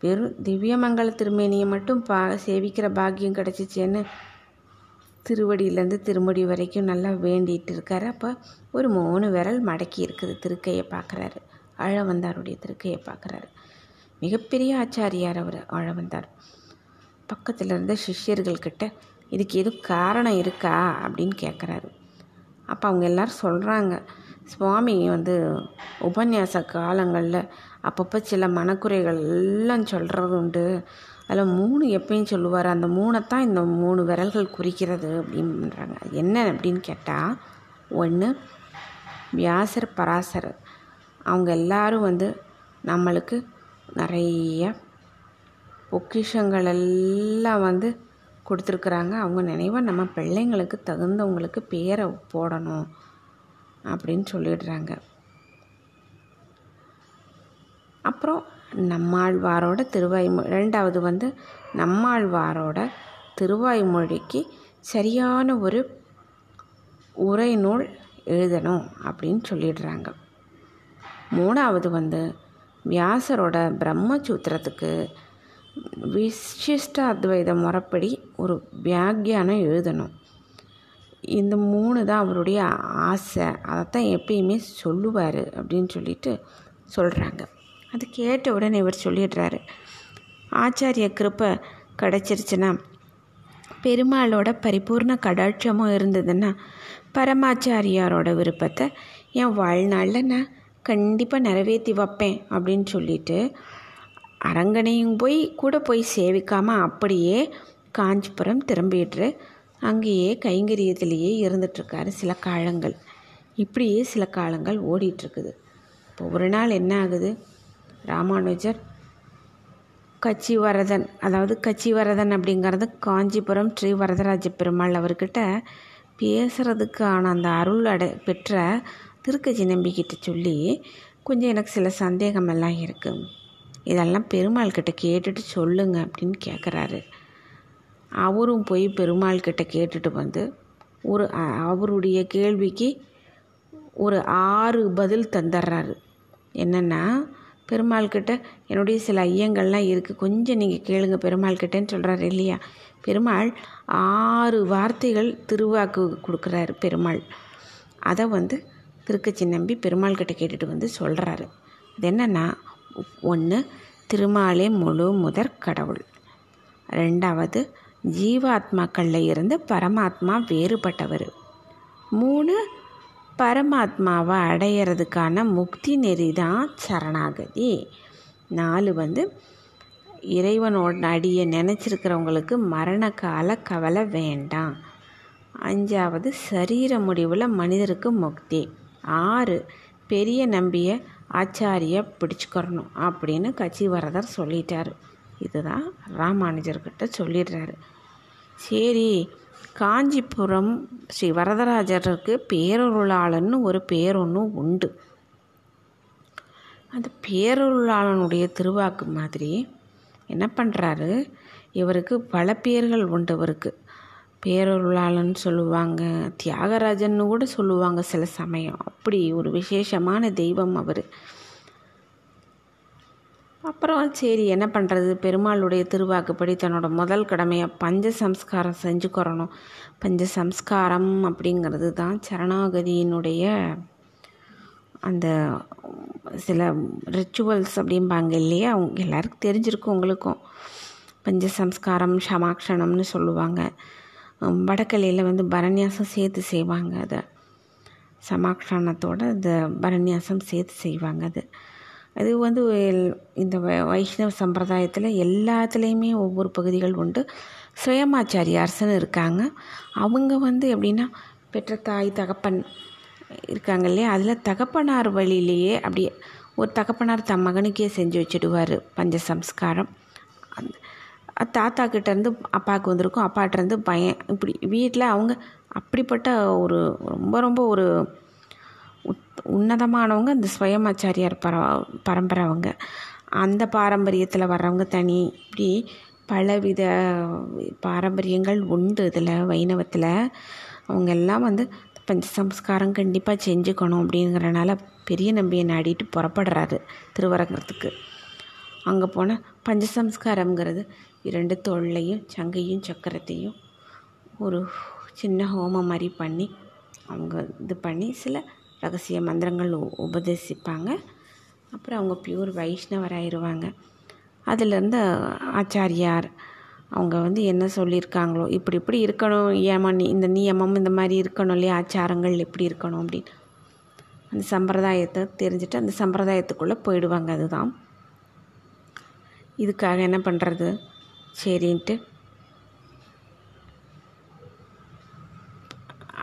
வெறும் திவ்யமங்கல திருமேனியை மட்டும் பா சேவிக்கிற பாக்கியம் கிடச்சிச்சேன்னு திருவடியிலேருந்து திருமுடி வரைக்கும் நல்லா வேண்டிகிட்டு இருக்காரு. அப்போ ஒரு மூணு விரல் மடக்கி இருக்குது திருக்கையை பார்க்குறாரு. அழவந்தாருடைய திருக்கையை பார்க்குறாரு. மிகப்பெரிய ஆச்சாரியார் அவர் அழவந்தார் பக்கத்தில் இருந்த சிஷ்யர்கள்கிட்ட இதுக்கு எதுவும் காரணம் இருக்கா? அப்படின்னு கேட்குறாரு. அப்போ அவங்க எல்லோரும் சொல்கிறாங்க சுவாமி வந்து உபன்யாச காலங்களில் அப்பப்போ சில மனக்குறைகள் எல்லாம் சொல்கிறது உண்டு. அதில் மூணு எப்பயும் சொல்லுவார் அந்த மூணைத்தான் இந்த மூணு விரல்கள் குறிக்கிறது அப்படின்றாங்க. என்ன அப்படின்னு கேட்டால் ஒன்று வியாசர் பராசர். அவங்க எல்லாரும் வந்து நம்மளுக்கு நிறைய பொக்கிஷங்கள் எல்லாம் வந்து கொடுத்துருக்குறாங்க. அவங்க நினைவாக நம்ம பிள்ளைங்களுக்கு தகுந்தவங்களுக்கு பேரை போடணும். அப்படின்னு சொல்லிடுறாங்க. அப்புறம் நம்மாழ்வாரோட திருவாய்மொழி ரெண்டாவது வந்து நம்மாழ்வாரோட திருவாய்மொழிக்கு சரியான ஒரு உரைநூல் எழுதணும் அப்படின்னு சொல்லிடுறாங்க. மூணாவது வந்து வியாசரோட பிரம்மசூத்திரத்துக்கு விசிஷ்ட அத்வைத முறைப்படி ஒரு வியாக்கியானம் எழுதணும். இந்த மூணு தான் அவருடைய ஆசை. அதைத்தான் எப்பயுமே சொல்லுவார் அப்படின்னு சொல்லிட்டு சொல்கிறாங்க அது கேட்ட உடனே இவர் சொல்லிடுறாரு. ஆச்சாரிய கிருப்பை கிடச்சிருச்சுன்னா பெருமாளோட பரிபூர்ண கடாட்சமும் இருந்ததுன்னா பரமாச்சாரியாரோட விருப்பத்தை என் வாழ்நாளில் நான் கண்டிப்பாக நிறைவேற்றி வைப்பேன் அப்படின்னு சொல்லிட்டு அரங்கனையும் போய் கூட போய் சேவிக்காமல் அப்படியே காஞ்சிபுரம் திரும்பிட்டு அங்கேயே கைங்கரியத்திலேயே இருந்துகிட்ருக்காரு சில காலங்கள். இப்படியே சில காலங்கள் ஓடிட்டுருக்குது. இப்போ ஒரு நாள் என்ன ஆகுது? ராமானுஜர் கச்சி வரதன் அதாவது கச்சி வரதன் அப்படிங்கிறது காஞ்சிபுரம் ஸ்ரீ வரதராஜ பெருமாள் அவர்கிட்ட பேசுகிறதுக்கான அந்த அருள் அடை பெற்ற திருக்கச்சி நம்பிக்கிட்ட சொல்லி கொஞ்சம் எனக்கு சில சந்தேகமெல்லாம் இருக்குது இதெல்லாம் பெருமாள் கிட்ட கேட்டுட்டு சொல்லுங்க அப்படின்னு கேட்குறாரு அவரும் போய் பெருமாள் கிட்ட கேட்டுட்டு வந்து ஒரு அவருடைய கேள்விக்கு ஒரு ஆறு பதில் தந்துடுறாரு என்னென்னா பெருமாள் கிட்ட என்னுடைய சில ஐயங்கள்லாம் இருக்குது கொஞ்சம் நீங்கள் கேளுங்க பெருமாள் கிட்டேன்னு சொல்கிறாரு இல்லையா? பெருமாள் ஆறு வார்த்தைகள் திருவாக்கு கொடுக்குறாரு பெருமாள். அதை வந்து திருக்கச்சி நம்பி பெருமாள் கிட்ட கேட்டுட்டு வந்து சொல்கிறாரு அது என்னென்னா ஒன்று திருமாலே முழு முதற் கடவுள். ரெண்டாவது ஜீவாத்மாக்களில் இருந்து பரமாத்மா வேறுபட்டவர். மூணு பரமாத்மாவை அடையிறதுக்கான முக்தி நெறி தான் சரணாகதி. நாலு வந்து இறைவனோட அடியை நினச்சிருக்கிறவங்களுக்கு மரண கால கவலை வேண்டாம். அஞ்சாவது சரீர முடிவில் மனிதருக்கு முக்தி. ஆறு பெரிய நம்பிய ஆச்சாரிய பிடிச்சுக்கிறணும் அப்படின்னு கச்சிவரதர் சொல்லிட்டார். இதுதான் ராமானுஜர்கிட்ட சொல்லிடுறாரு. சரி காஞ்சிபுரம் ஸ்ரீ வரதராஜருக்கு பேரருளாளன்னு ஒரு பேர் ஒன்று உண்டு. அந்த பேரருளாளனுடைய திருவாக்கு மாதிரி என்ன பண்ணுறாரு இவருக்கு பல பேர்கள் உண்டு இவருக்கு. பேரொருளாளன் சொல்லுவாங்க தியாகராஜன்னு கூட சொல்லுவாங்க சில சமயம். அப்படி ஒரு விசேஷமான தெய்வம் அவர். அப்புறம் சரி என்ன பண்ணுறது பெருமாளுடைய திருவாக்குப்படி தன்னோட முதல் கடமையை பஞ்ச சம்ஸ்காரம் செஞ்சுக்கிறணும் பஞ்ச சம்ஸ்காரம் அப்படிங்கிறது தான் சரணாகதியினுடைய அந்த சில ரிச்சுவல்ஸ் அப்படிம்பாங்க இல்லையா? அவங்க எல்லாருக்கும் தெரிஞ்சிருக்கும் உங்களுக்கும். பஞ்ச சம்ஸ்காரம் ஷமாக்ஷணம்னு சொல்லுவாங்க. வடக்கலையில் வந்து பரநியாசம் சேர்த்து செய்வாங்க அதை. சமாக்ஷணத்தோட இந்த பரநியாசம் சேர்த்து செய்வாங்க அது. அது வந்து இந்த வைஷ்ணவ சம்பிரதாயத்தில் எல்லாத்துலேயுமே ஒவ்வொரு பகுதிகள் உண்டு. சுயமாச்சாரியார்ஸ்னு இருக்காங்க. அவங்க வந்து எப்படின்னா பெற்ற தாய் தகப்பன் இருக்காங்க இல்லையா? அதில் தகப்பனார் வழியிலேயே அப்படியே ஒரு தகப்பனார் தம் மகனுக்கே செஞ்சு வச்சுடுவார் பஞ்ச சம்ஸ்காரம் அந்த தாத்தா கிட்டேருந்து அப்பாவுக்கு வந்திருக்கும். அப்பாட்டேருந்து பையன் இப்படி வீட்டில் அவங்க அப்படிப்பட்ட ஒரு ரொம்ப ரொம்ப ஒரு உன்னதமானவங்க இந்த சுயமாச்சாரியார் பர பரம்பரை அவங்க அந்த பாரம்பரியத்தில் வர்றவங்க தனி. இப்படி பலவித பாரம்பரியங்கள் உண்டு இதில் வைணவத்தில். அவங்க எல்லாம் வந்து பஞ்ச சம்ஸ்காரம் கண்டிப்பாக செஞ்சுக்கணும் அப்படிங்கிறனால பெரிய நம்பியை நாடிட்டு புறப்படுறாரு திருவரங்கத்துக்கு. அங்கே போனால் பஞ்சசம்ஸ்காரங்கிறது இரண்டு தொல்லையும் சங்கையும் சக்கரத்தையும் ஒரு சின்ன ஹோமம் மாதிரி பண்ணி அவங்க இது பண்ணி சில ரகசிய மந்திரங்கள் உபதேசிப்பாங்க. அப்புறம் அவங்க பியூர் வைஷ்ணவர் ஆயிடுவாங்க அதிலேருந்து ஆச்சாரியார் அவங்க வந்து என்ன சொல்லியிருக்காங்களோ இப்படி இப்படி இருக்கணும் ஏமா நீ இந்த நியமம் இந்த மாதிரி இருக்கணும் இல்லையா ஆச்சாரங்கள் எப்படி இருக்கணும் அப்படின்னு. அந்த சம்பிரதாயத்தை தெரிஞ்சுட்டு அந்த சம்பிரதாயத்துக்குள்ளே போயிடுவாங்க அதுதான். இதுக்காக என்ன பண்ணுறது சரின்ட்டு.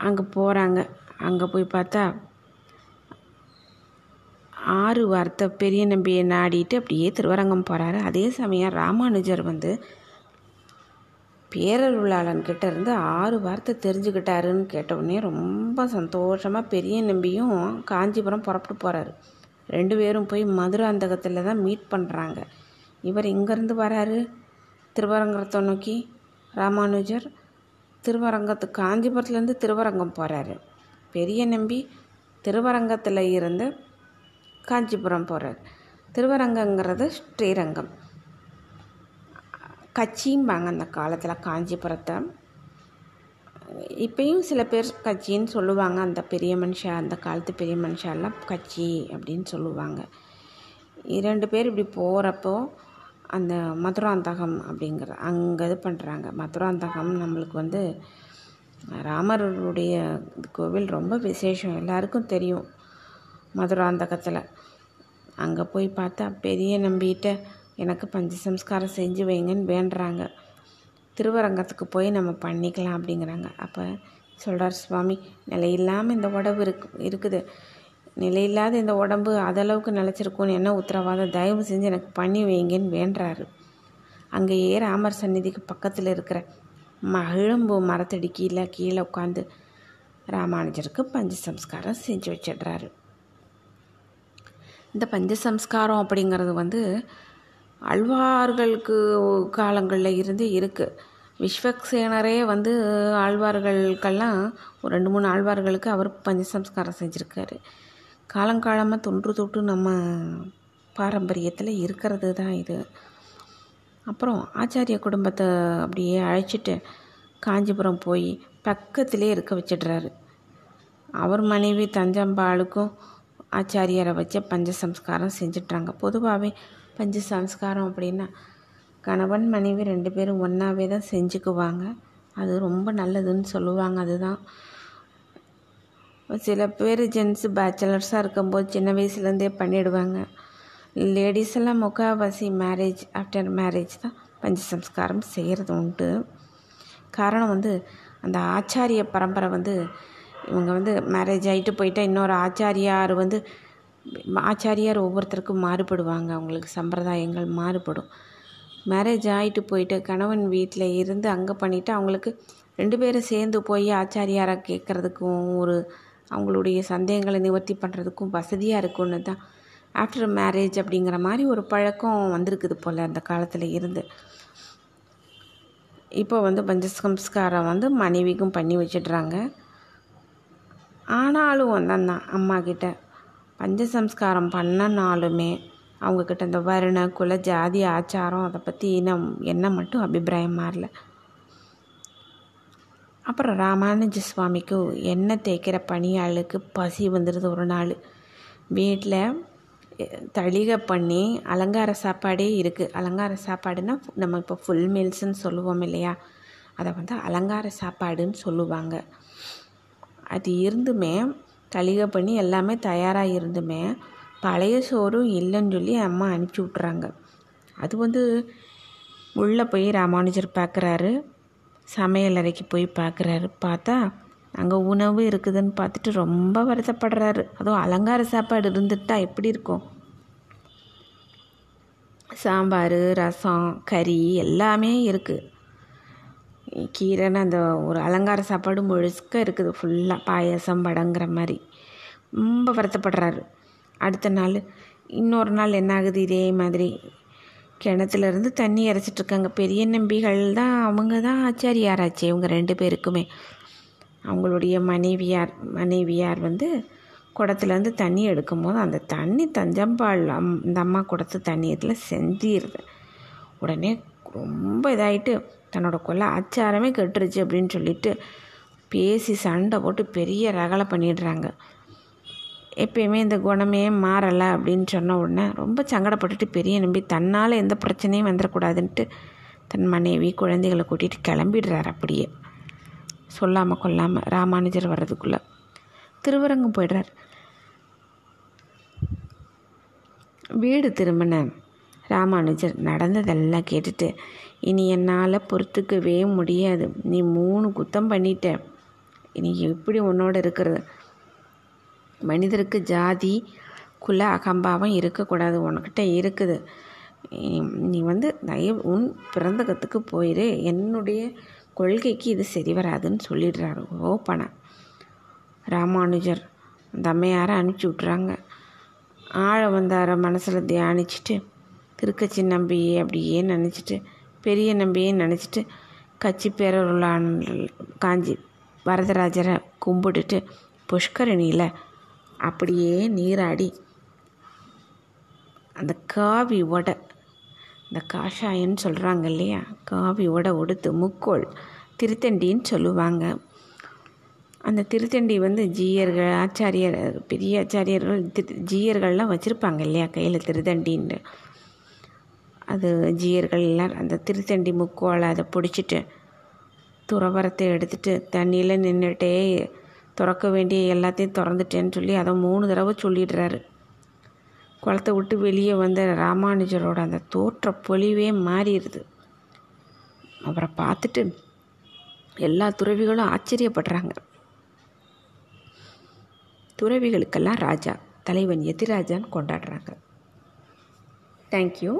அங்கே போகிறாங்க அங்கே போய் பார்த்தா ஆறு வார்த்தை பெரிய நம்பியை நாடிட்டு அப்படியே திருவரங்கம் போகிறாரு அதே சமயம் ராமானுஜர் வந்து பேரருளாளன் கிட்ட இருந்து ஆறு வார்த்தை தெரிஞ்சுக்கிட்டாருன்னு கேட்டவுடனே ரொம்ப சந்தோஷமாக பெரிய நம்பியும் காஞ்சிபுரம் புறப்பட்டு போகிறாரு ரெண்டு பேரும் போய் மதுராந்தகத்தில் தான் மீட் பண்ணுறாங்க இவர் இங்கேருந்து வராரு? திருவரங்கத்தை நோக்கி. ராமானுஜர் திருவரங்கத்து காஞ்சிபுரத்துலேருந்து திருவரங்கம் போகிறாரு பெரிய நம்பி திருவரங்கத்தில் இருந்து காஞ்சிபுரம் போகிறார் திருவரங்கங்கிறது ஸ்ரீரங்கம். கட்சிம்பாங்க அந்த காலத்தில் காஞ்சிபுரத்தை. இப்பயும் சில பேர் கட்சின்னு சொல்லுவாங்க. அந்த பெரிய மனுஷா அந்த காலத்து பெரிய மனுஷாலாம் கட்சி அப்படின்னு சொல்லுவாங்க. இரண்டு பேர் இப்படி போகிறப்போ அந்த மதுராந்தகம் அப்படிங்கிற அங்கே இது பண்ணுறாங்க மதுராந்தகம் நம்மளுக்கு வந்து ராமருடைய கோவில் ரொம்ப விசேஷம். எல்லாருக்கும் தெரியும். மதுராந்தகத்தில். அங்கே போய் பார்த்தா பெரிய நம்பிகிட்ட எனக்கு பஞ்ச சம்ஸ்காரம் செஞ்சு வைங்கன்னு வேண்டுறாங்க. திருவரங்கத்துக்கு போய் நம்ம பண்ணிக்கலாம் அப்படிங்கிறாங்க. அப்போ சொல்கிறார் சுவாமி நிலையில்லாமல் இந்த உடம்பு இருக்கு இருக்குது. நிலையில்லாத இந்த உடம்பு அதளவுக்கு நிலச்சிருக்கும்னு என்ன உத்தரவாதம்? தயவு செஞ்சு எனக்கு பண்ணி வைங்கன்னு வேண்டுறாரு. அங்கேயே ராமர் சந்நிதிக்கு பக்கத்தில் இருக்கிற மகிழம்பு மரத்தடி கீழே கீழே உட்காந்து ராமானுஜருக்கு பஞ்ச சம்ஸ்காரம் செஞ்சு வச்சிடுறாரு. இந்த பஞ்ச சம்ஸ்காரம் அப்படிங்கிறது வந்து ஆழ்வார்களுக்கு காலங்களில் இருந்து இருக்குது விஸ்வக்சேனரே வந்து ஆழ்வார்களுக்கெல்லாம் ஒரு ரெண்டு மூணு ஆழ்வார்களுக்கு அவர் பஞ்ச சம்ஸ்காரம் செஞ்சுருக்காரு. காலங்காலமாக தொன்று தொட்டு நம்ம பாரம்பரியத்தில் இருக்கிறது தான் இது. அப்புறம் ஆச்சாரிய குடும்பத்தை அப்படியே அழைச்சிட்டு காஞ்சிபுரம் போய் பக்கத்திலே இருக்க வச்சிடுறாரு. அவர் மனைவி தஞ்சம்பாளுக்கும் ஆச்சாரியரை வச்சு பஞ்ச சம்ஸ்காரம் செஞ்சிட்றாங்க பொதுவாகவே பஞ்ச சம்ஸ்காரம் அப்படின்னா கணவன் மனைவி ரெண்டு பேரும் ஒன்றாவே தான் செஞ்சுக்குவாங்க. அது ரொம்ப நல்லதுன்னு சொல்லுவாங்க. அதுதான். சில பேர் ஜென்ஸ் பேச்சுலர்ஸாக இருக்கும்போது சின்ன வயசுலேருந்தே பண்ணிடுவாங்க. லேடிஸ் எல்லாம் முக்கால்வாசி மேரேஜ் ஆஃப்டர் மேரேஜ் தான் பஞ்ச சம்ஸ்காரம் செய்கிறது உண்டு. காரணம் வந்து அந்த ஆச்சாரிய பரம்பரை வந்து இவங்க வந்து மேரேஜ் ஆகிட்டு போயிட்டால் இன்னொரு ஆச்சாரியார் வந்து ஆச்சாரியார் ஒவ்வொருத்தருக்கும் மாறுபடுவாங்க. அவங்களுக்கு சம்பிரதாயங்கள் மாறுபடும். மேரேஜ் ஆகிட்டு போயிட்டு கணவன் வீட்டில் இருந்து அங்கே பண்ணிவிட்டு அவங்களுக்கு ரெண்டு பேரும் சேர்ந்து போய் ஆச்சாரியாராக கேட்குறதுக்கும் ஒரு அவங்களுடைய சந்தேகங்களை நிவர்த்தி பண்ணுறதுக்கும் வசதியாக இருக்கும்னு தான். ஆஃப்டர் மேரேஜ் அப்படிங்கிற மாதிரி ஒரு பழக்கம் வந்திருக்குது போல் அந்த காலத்தில் இருந்து. இப்போ வந்து பஞ்சசம்ஸ்காரம் வந்து மனைவிக்கும் பண்ணி வச்சிடுறாங்க. ஆனாலும் வந்து அம்மாக்கிட்ட பஞ்சசம்ஸ்காரம் பண்ணனாலுமே அவங்கக்கிட்ட இந்த வருண குல ஜாதி ஆச்சாரம் அதை பற்றி இனம் என்ன மட்டும் அபிப்பிராயம் மாறல. அப்புறம் ராமானுஜ சுவாமிக்கு எண்ணெய் தேய்க்கிற பணியாளுக்கு பசி வந்துடுது ஒரு நாள். வீட்டில் தளிகை பண்ணி அலங்கார சாப்பாடே இருக்குது அலங்கார சாப்பாடுன்னா நம்ம இப்போ ஃபுல் மீல்ஸ்ன்னு சொல்லுவோம் இல்லையா? அதை வந்து அலங்கார சாப்பாடுன்னு சொல்லுவாங்க. அது இருந்துமே தளிகை பண்ணி எல்லாமே தயாராக இருந்துமே பழைய சோறும் இல்லைன்னு சொல்லி அம்மா அனுப்பிச்சி விட்றாங்க அது வந்து உள்ளே போய் ராமானுஜர் பார்க்குறாரு சமையல் அறைக்கு போய் பார்க்குறாரு பார்த்தா அங்கே உணவு இருக்குதுன்னு பார்த்துட்டு ரொம்ப வருத்தப்படுறாரு. அதுவும் அலங்கார சாப்பாடு இருந்துட்டா எப்படி இருக்கும்? சாம்பார் ரசம் கறி எல்லாமே இருக்குது கீரைன்னு அந்த ஒரு அலங்கார சாப்பாடு முழுக்க இருக்குது. ஃபுல்லாக பாயசம் படங்கிற மாதிரி. ரொம்ப வருத்தப்படுறாரு. அடுத்த நாள் இன்னொரு நாள் என்ன ஆகுது? இதே மாதிரி. கிணத்துலேருந்து தண்ணி இறைச்சிட்ருக்காங்க பெரிய நம்பிகள் தான் அவங்க தான் ஆச்சாரியாராச்சு இவங்க ரெண்டு பேருக்குமே. அவங்களுடைய மனைவியார் மனைவியார் வந்து குடத்துலேருந்து தண்ணி எடுக்கும்போது அந்த தண்ணி தஞ்சம்பால் அம் இந்த அம்மா குடத்து தண்ணீரில் செஞ்சிருது. உடனே ரொம்ப இதாகிட்டு தன்னோட கொலை ஆச்சாரமே கெட்டுருச்சு அப்படின்னு சொல்லிட்டு பேசி சண்டை போட்டு பெரிய ரகலை பண்ணிடுறாங்க. எப்பயுமே இந்த குணமே மாறலை அப்படின்னு சொன்ன உடனே ரொம்ப சங்கடப்பட்டுட்டு பெரிய நம்பி தன்னால் எந்த பிரச்சனையும் வந்துடக்கூடாதுன்ட்டு தன் மனைவி குழந்தைகளை கூட்டிகிட்டு கிளம்பிடுறாரு அப்படியே. சொல்லாமல் கொல்லாமல் ராமானுஜர் வர்றதுக்குள்ளே திருவரங்கம் போயிடுறார். வீடு திரும்பின ராமானுஜர் நடந்ததெல்லாம் கேட்டுட்டு இனி என்னால் பொறுத்துக்கவே முடியாது. நீ மூணு குத்தம் பண்ணிட்ட. இனி எப்படி உன்னோட இருக்கிறது? மனிதருக்கு ஜாதி குல அகம்பாவம் இருக்கக்கூடாது. உனக்கிட்ட இருக்குது. நீ வந்து தயவு உன் பிறந்தகத்துக்கு போயிடு என்னுடைய கொள்கைக்கு இது சரி வராதுன்னு சொல்லிடுறாரு ஓப்பனா. ராமானுஜர் தம்மையாரை அனுப்பிச்சி விட்றாங்க ஆழ வந்தார மனசில் தியானிச்சுட்டு திருக்கச்சி நம்பியே அப்படியே நினச்சிட்டு பெரிய நம்பியை நினச்சிட்டு கட்சி பேரருளான காஞ்சி வரதராஜரை கும்பிட்டுட்டு புஷ்கரணியில் அப்படியே நீராடி அந்த காவி உடை இந்த காஷாயன்னு சொல்கிறாங்க இல்லையா? காவி உடை உடுத்து முக்கோள் திருத்தண்டின்னு சொல்லுவாங்க. அந்த திருத்தண்டி வந்து ஜீயர்கள் ஆச்சாரியர் பெரிய ஆச்சாரியர்கள் திரு ஜீயர்கள்லாம் வச்சுருப்பாங்க இல்லையா? கையில் திருத்தண்டின்னு. அது ஜீயர்கள் எல்லாம் அந்த திருத்தண்டி முக்கோலை அதை பிடிச்சிட்டு துறவரத்தை எடுத்துட்டு தண்ணியில் நின்றுட்டே திறக்க வேண்டிய எல்லாத்தையும் திறந்துட்டேன்னு சொல்லி அதை மூணு தடவை சொல்லிடுறாரு. குளத்தை விட்டு வெளியே வந்த ராமானுஜரோட அந்த தோற்ற பொலிவே மாறிடுது. அவரை பார்த்துட்டு எல்லா துறவிகளும் ஆச்சரியப்படுறாங்க. துறவிகளுக்கெல்லாம் ராஜா தலைவன் எதிராஜான்னு கொண்டாடுறாங்க. தேங்க்யூ